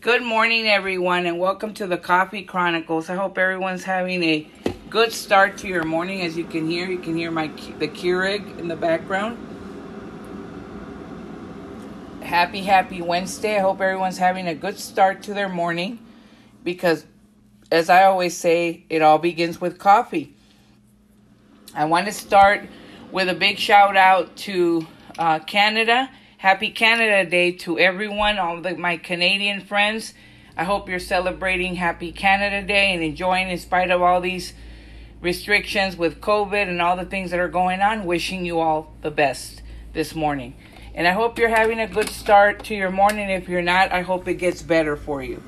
Good morning, everyone, and welcome to the Coffee Chronicles. I hope everyone's having a good start to your morning. As you can hear, you can hear my the Keurig in the background. Happy, happy Wednesday. I hope everyone's having a good start to their morning because, as I always say, it all begins with coffee. I want to start with a big shout out to uh, Canada Happy Canada Day to everyone, all the, my Canadian friends. I hope you're celebrating Happy Canada Day and enjoying in spite of all these restrictions with COVID and all the things that are going on. Wishing you all the best this morning. And I hope you're having a good start to your morning. If you're not, I hope it gets better for you.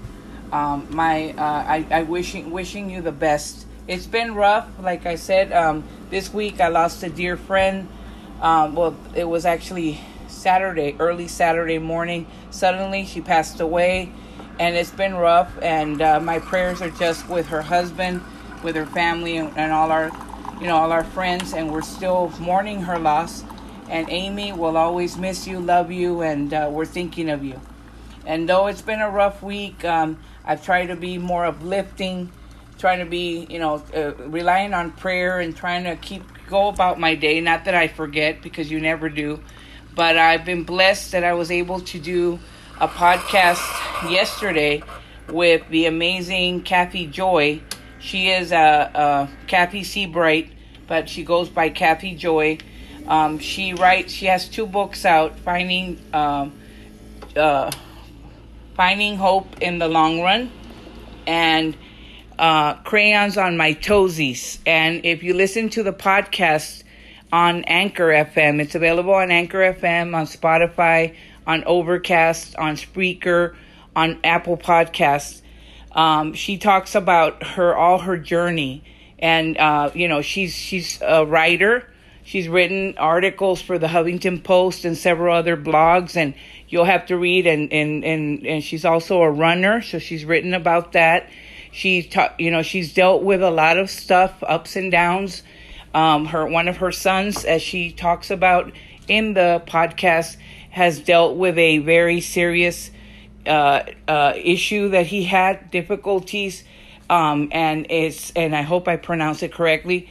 Um, my, uh, I, I wishing wishing you the best. It's been rough, like I said. Um, this week I lost a dear friend. Um, well, it was actually Saturday, early Saturday morning. Suddenly, she passed away, and it's been rough. And uh, my prayers are just with her husband, with her family, and, and all our, you know, all our friends. And we're still mourning her loss. And Amy will always miss you, love you, and uh, we're thinking of you. And though it's been a rough week, um, I've tried to be more uplifting, trying to be, you know, uh, relying on prayer and trying to keep go about my day. Not that I forget, because you never do but I've been blessed that I was able to do a podcast yesterday with the amazing Kathy Joy. She is a, a Kathy Sebright, but she goes by Kathy Joy. Um, she writes. She has two books out: Finding um, uh, Finding Hope in the Long Run, and uh, Crayons on My Toesies. And if you listen to the podcast, on Anchor FM. It's available on Anchor FM, on Spotify, on Overcast, on Spreaker, on Apple Podcasts. Um, she talks about her all her journey, and uh, you know she's she's a writer. She's written articles for the Huffington Post and several other blogs, and you'll have to read. And and and, and she's also a runner, so she's written about that. She's ta- you know she's dealt with a lot of stuff, ups and downs um, her one of her sons, as she talks about in the podcast, has dealt with a very serious uh, uh, issue that he had difficulties, um, and it's and I hope I pronounce it correctly,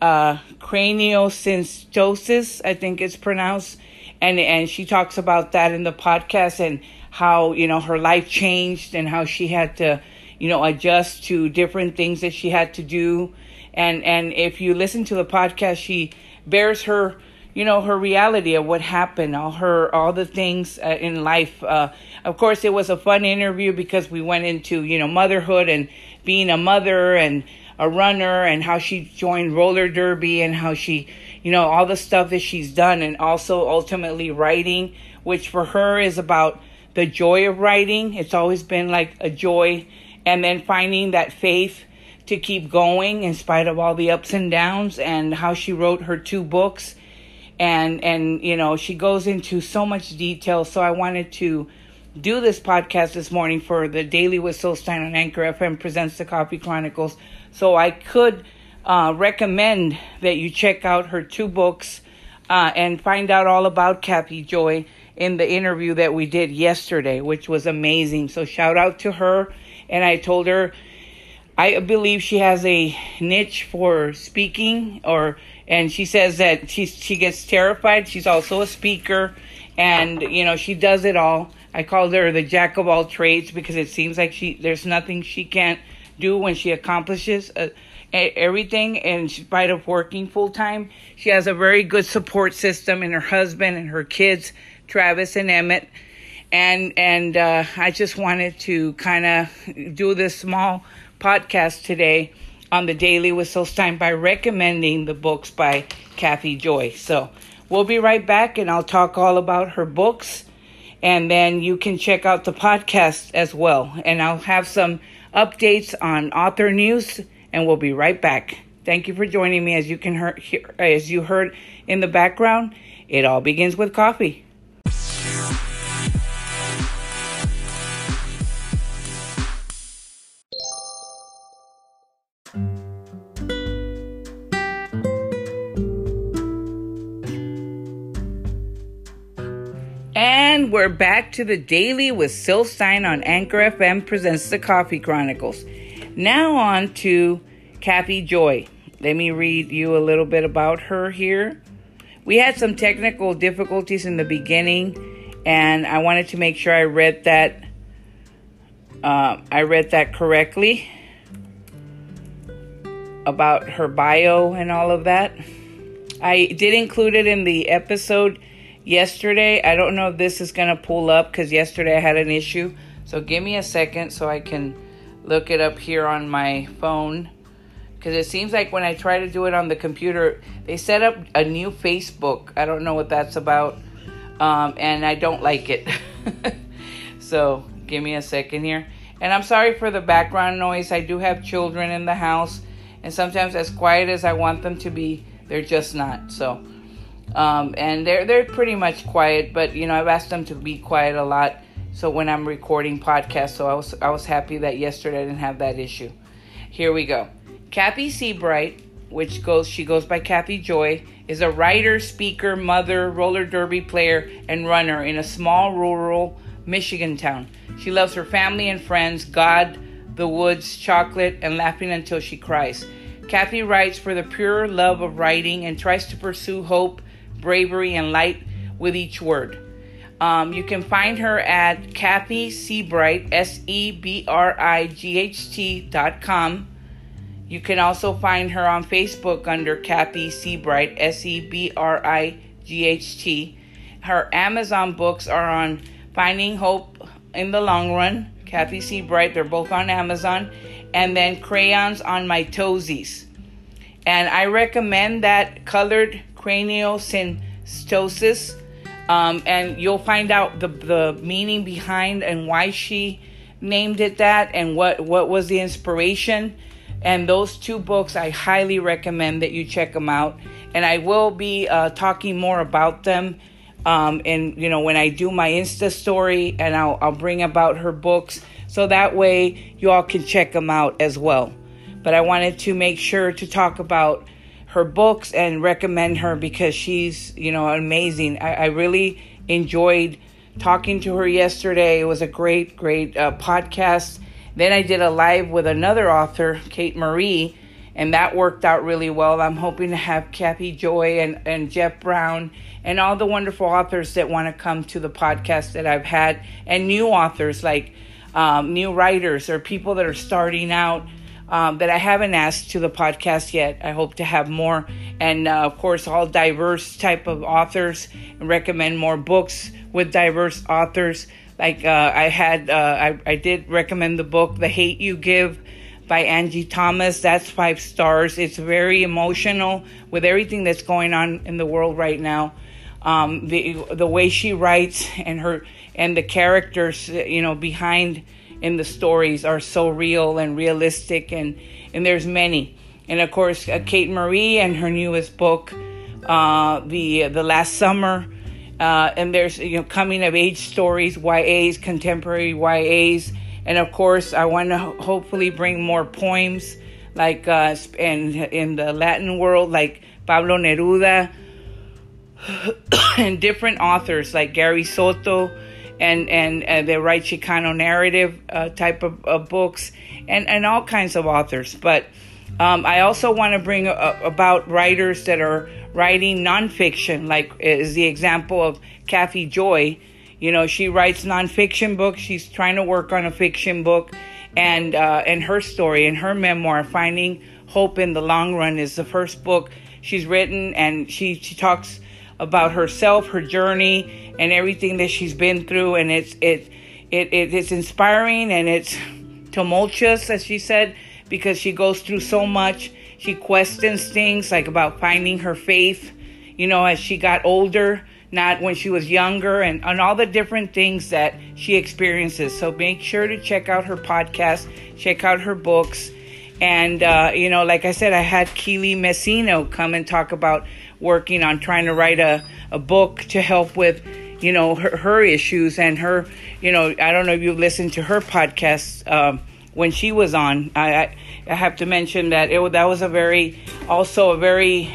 uh, craniosynostosis, I think it's pronounced, and and she talks about that in the podcast and how you know her life changed and how she had to you know adjust to different things that she had to do and and if you listen to the podcast she bears her you know her reality of what happened all her all the things uh, in life. Uh, of course it was a fun interview because we went into you know motherhood and being a mother and a runner and how she joined roller derby and how she you know all the stuff that she's done and also ultimately writing which for her is about the joy of writing. It's always been like a joy. And then finding that faith to keep going in spite of all the ups and downs and how she wrote her two books. And and you know she goes into so much detail. So i wanted to do this podcast this morning for the daily with Syl Stein on anchor fm presents the coffee chronicles. So i could uh, recommend that you check out her two books uh, and find out all about kathy joy in the interview that we did yesterday which was amazing. So shout out to her. And i told her I believe she has a niche for speaking or and she says that she she gets terrified. She's also a speaker and you know, she does it all. I call her the jack of all trades because it seems like she there's nothing she can't do when she accomplishes uh, everything in spite of working full time. She has a very good support system in her husband and her kids, Travis and Emmett. And and uh, I just wanted to kind of do this small podcast today on the Daily with Syl Stein by recommending the books by Kathy Joy. So we'll be right back and I'll talk all about her books. And then you can check out the podcast as well. And I'll have some updates on author news and we'll be right back. Thank you for joining me as you can hear, as you heard in the background. It all begins with coffee. We're back to the daily with Syl Stein on Anchor FM presents the Coffee Chronicles. Now on to Kathy Joy. Let me read you a little bit about her here. We had some technical difficulties in the beginning, and I wanted to make sure I read that. Uh, I read that correctly about her bio and all of that. I did include it in the episode yesterday. I don't know if this is going to pull up because yesterday I had an issue. So give me a second so I can look it up here on my phone. Because it seems like when I try to do it on the computer, they set up a new Facebook. I don't know what that's about. Um, and I don't like it. so give me a second here. And I'm sorry for the background noise. I do have children in the house. And sometimes, as quiet as I want them to be, they're just not. So, um, and they're they're pretty much quiet, but you know I've asked them to be quiet a lot. So when I'm recording podcasts, so I was I was happy that yesterday I didn't have that issue. Here we go. Kathy Sebright, which goes she goes by Kathy Joy, is a writer, speaker, mother, roller derby player, and runner in a small rural Michigan town. She loves her family and friends, God, the woods, chocolate, and laughing until she cries. Kathy writes for the pure love of writing and tries to pursue hope, bravery, and light with each word. Um, you can find her at Kathy Sebright, S E B R I G H T dot com. You can also find her on Facebook under Kathy Sebright, S E B R I G H T. Her Amazon books are on Finding Hope in the Long Run, Kathy Sebright, they're both on Amazon, and then crayons on my toesies. And I recommend that colored craniosynostosis. Um, and you'll find out the, the meaning behind and why she named it that and what, what was the inspiration. And those two books, I highly recommend that you check them out. And I will be uh, talking more about them. Um, and you know when I do my Insta story, and I'll, I'll bring about her books so that way you all can check them out as well. But I wanted to make sure to talk about her books and recommend her because she's, you know, amazing. I, I really enjoyed talking to her yesterday. It was a great, great uh, podcast. Then I did a live with another author, Kate Marie, and that worked out really well. I'm hoping to have Kathy Joy and, and Jeff Brown and all the wonderful authors that want to come to the podcast that I've had, and new authors like um, new writers or people that are starting out um, that I haven't asked to the podcast yet. I hope to have more, and uh, of course, all diverse type of authors. And recommend more books with diverse authors. Like uh, I had, uh, I, I did recommend the book "The Hate You Give." by Angie Thomas. That's five stars. It's very emotional with everything that's going on in the world right now. Um, the the way she writes and her and the characters you know behind in the stories are so real and realistic and and there's many. And of course uh, Kate Marie and her newest book uh, the the last summer uh, and there's you know coming of age stories YAs contemporary YAs and of course I want to ho- hopefully bring more poems like uh, in in the Latin world like Pablo Neruda and different authors like Gary Soto and and uh, they write Chicano narrative uh, type of, of, books and and all kinds of authors. But um, I also want to bring a, about writers that are writing nonfiction, like is the example of Kathy Joy. You know, she writes nonfiction books. She's trying to work on a fiction book, and uh, and her story and her memoir, Finding Hope in the Long Run, is the first book she's written, and she she talks about herself, her journey, and everything that she's been through. And it's it it, it it's inspiring and it's tumultuous, as she said, because she goes through so much. She questions things like about finding her faith, you know, as she got older, not when she was younger, and, and all the different things that she experiences. So make sure to check out her podcast, check out her books. And, uh, you know, like I said, I had Keely Messino come and talk about working on trying to write a, a book to help with, you know, her, her issues and her, you know, I don't know if you listened to her podcast um, when she was on. I, I, I have to mention that it that was a very, also a very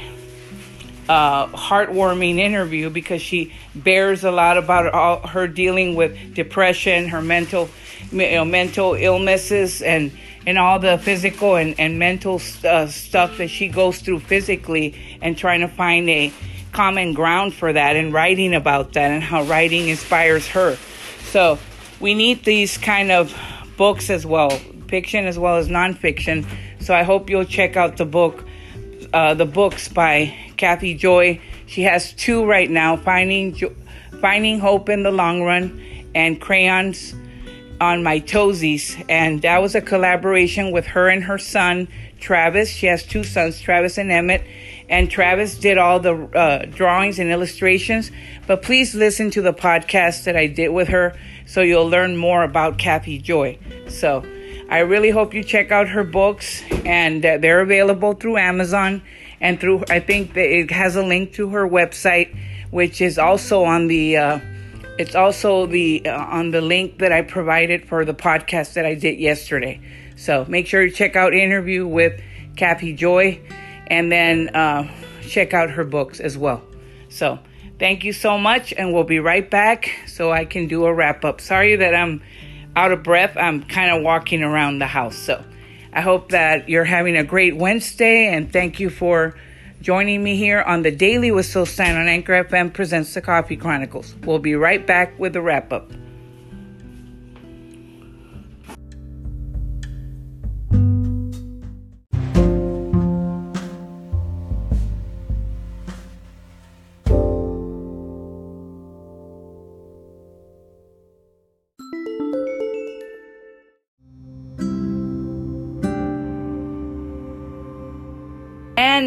uh, heartwarming interview because she bears a lot about all her dealing with depression, her mental, you know, mental illnesses, and and all the physical and and mental uh, stuff that she goes through physically, and trying to find a common ground for that, and writing about that, and how writing inspires her. So we need these kind of books as well, fiction as well as nonfiction. So I hope you'll check out the book, uh, the books by Kathy Joy. She has two right now: Finding jo- Finding Hope in the Long Run and Crayons on My Toesies. And that was a collaboration with her and her son Travis. She has two sons, Travis and Emmett. And Travis did all the uh, drawings and illustrations. But please listen to the podcast that I did with her so you'll learn more about Kathy Joy. So I really hope you check out her books, and uh, they're available through Amazon and through, I think it has a link to her website, which is also on the. Uh, it's also the uh, on the link that I provided for the podcast that I did yesterday. So make sure you check out interview with Kathy Joy, and then uh, check out her books as well. So Thank you so much, and we'll be right back so I can do a wrap up. Sorry that I'm out of breath. I'm kind of walking around the house. So I hope that you're having a great Wednesday, and thank you for joining me here on the Daily with Syl Stein on Anchor FM presents the Coffee Chronicles. We'll be right back with the wrap up.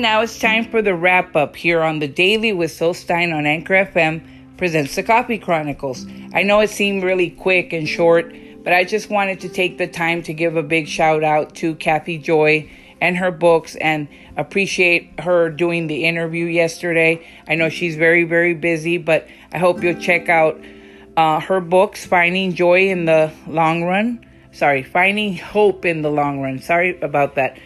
Now it's time for the wrap up here on the Daily with Syl Stein on Anchor FM presents the Coffee Chronicles. I know it seemed really quick and short, but I just wanted to take the time to give a big shout out to Kathy Joy and her books and appreciate her doing the interview yesterday. I know she's very, very busy, but I hope you'll check out uh, her books, Finding Joy in the Long Run. Sorry, Finding Hope in the Long Run. Sorry about that.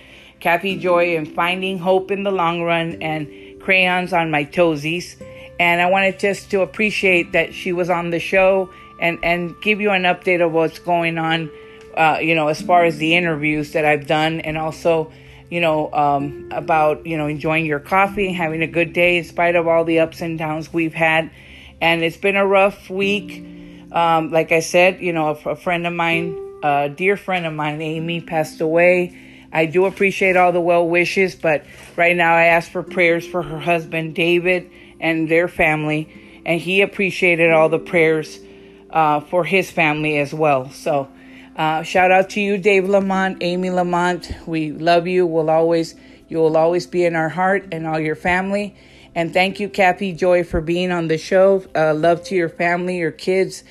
Kathy Joy and Finding Hope in the Long Run and Crayons on My Toesies. And I wanted just to appreciate that she was on the show and, and give you an update of what's going on, uh, you know, as far as the interviews that I've done and also, you know, um, about, you know, enjoying your coffee, having a good day in spite of all the ups and downs we've had. And it's been a rough week. Um, like I said, you know, a, a friend of mine, a dear friend of mine, Amy, passed away I do appreciate all the well wishes, but right now I ask for prayers for her husband, David, and their family. And he appreciated all the prayers uh, for his family as well. So, uh, shout out to you, Dave Lamont, Amy Lamont. We love you. We'll always, you will always be in our heart and all your family. And thank you, Kathy Joy, for being on the show. Uh, love to your family, your kids,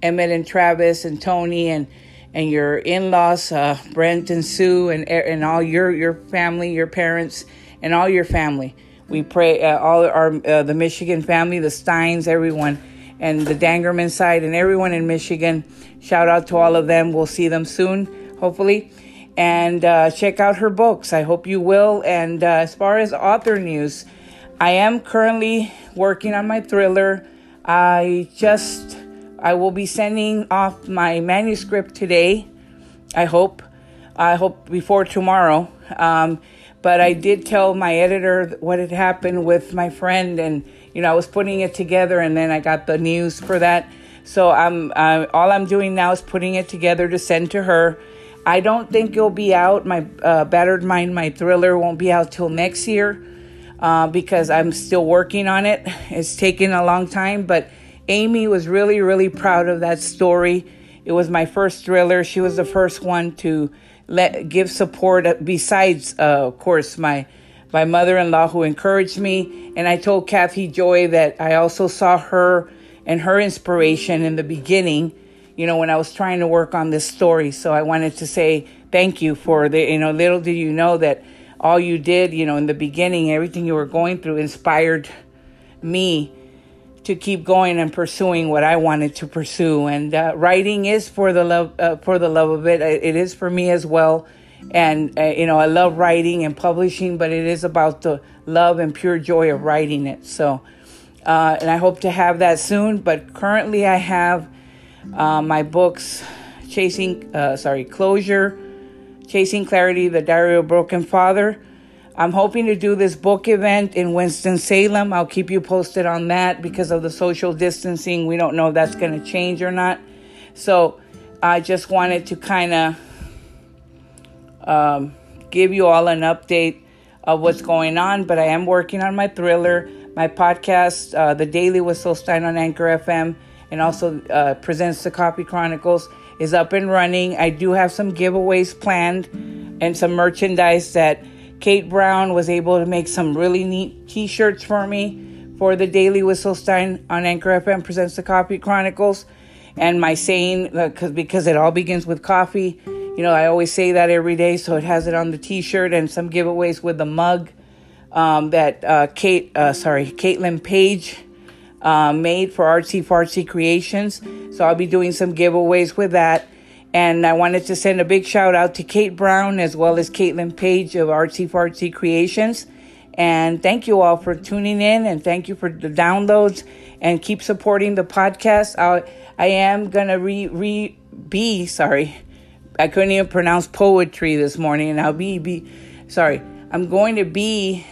Emmett and Travis and Tony and and your in-laws, uh, Brent and Sue, and and all your your family, your parents, and all your family. We pray uh, all our uh, the Michigan family, the Steins, everyone, and the Dangerman side, and everyone in Michigan. Shout out to all of them. We'll see them soon, hopefully. And uh, check out her books. I hope you will. And uh, as far as author news, I am currently working on my thriller. I just I will be sending off my manuscript today. I hope. I hope before tomorrow. Um, but I did tell my editor what had happened with my friend, and you know I was putting it together, and then I got the news for that. So I'm all I'm doing now is putting it together to send to her. I don't think it'll be out. My uh, battered mind, my thriller, won't be out till next year uh, because I'm still working on it. It's taken a long time, but Amy was really, really proud of that story. It was my first thriller. She was the first one to let give support. Uh, besides, uh, of course, my my mother-in-law who encouraged me, and I told Kathy Joy that I also saw her and her inspiration in the beginning. You know, when I was trying to work on this story, so I wanted to say thank you for the. You know, little did you know that all you did, you know, in the beginning, everything you were going through inspired me to keep going and pursuing what I wanted to pursue. And uh, writing is for the love uh, for the love of it. It is for me as well. And, uh, you know, I love writing and publishing, but it is about the love and pure joy of writing it. So, uh, and I hope to have that soon. But currently, I have uh, my books, Chasing, uh, sorry, Closure, Chasing Clarity, The Diary of Broken Father. I'm hoping to do this book event in Winston-Salem. I'll keep you posted on that because of the social distancing. We don't know if that's going to change or not. So I just wanted to kind of um, give you all an update of what's going on. But I am working on my thriller, my podcast, uh, The Daily with Syl Stein on Anchor FM, and also uh, presents the Coffee Chronicles is up and running. I do have some giveaways planned and some merchandise that Kate Brown was able to make some really neat t shirts for me for the Daily Whistlestein on Anchor FM presents the Coffee Chronicles. And my saying, because uh, because it all begins with coffee, you know, I always say that every day, so it has it on the t shirt and some giveaways with the mug um, that uh, Kate, uh, sorry, Caitlin Page uh, made for Artsy Fartsy Creations. So I'll be doing some giveaways with that. And I wanted to send a big shout out to Kate Brown as well as Caitlin Page of Artsy Fartsy Creations. And thank you all for tuning in and thank you for the downloads and keep supporting the podcast. I, I am going to re, re, be, sorry, I couldn't even pronounce poetry this morning and I'll be, be, sorry, I'm going to be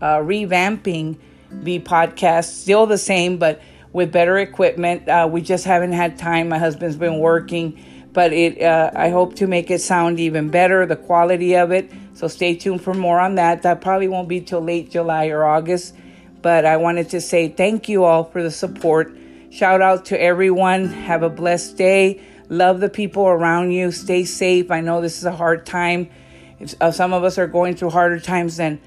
uh, revamping the podcast, still the same, but with better equipment. Uh, we just haven't had time. My husband's been working but it uh, I hope to make it sound even better, the quality of it. So stay tuned for more on that. That probably won't be till late July or August, but I wanted to say thank you all for the support. Shout out to everyone. Have a blessed day. Love the people around you. Stay safe. I know this is a hard time. Uh, some of us are going through harder times than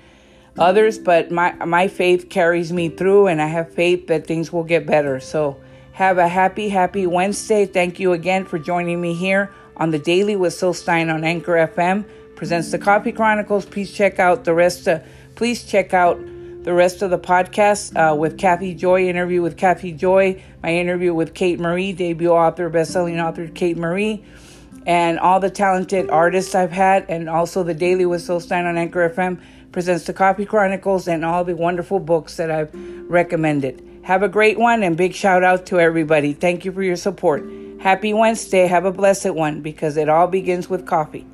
others, but my my faith carries me through, and I have faith that things will get better. So have a happy, happy Wednesday. Thank you again for joining me here on the Daily with Syl Stein on Anchor FM. Presents the Coffee Chronicles. Please check out the rest. Of, please check out the rest of the podcast uh, with Kathy Joy. Interview with Kathy Joy. My interview with Kate Marie, debut author, best-selling author Kate Marie, and all the talented artists I've had, and also the Daily with Syl Stein on Anchor FM presents the Coffee Chronicles and all the wonderful books that I've recommended. Have a great one and big shout out to everybody. Thank you for your support. Happy Wednesday. Have a blessed one because it all begins with coffee.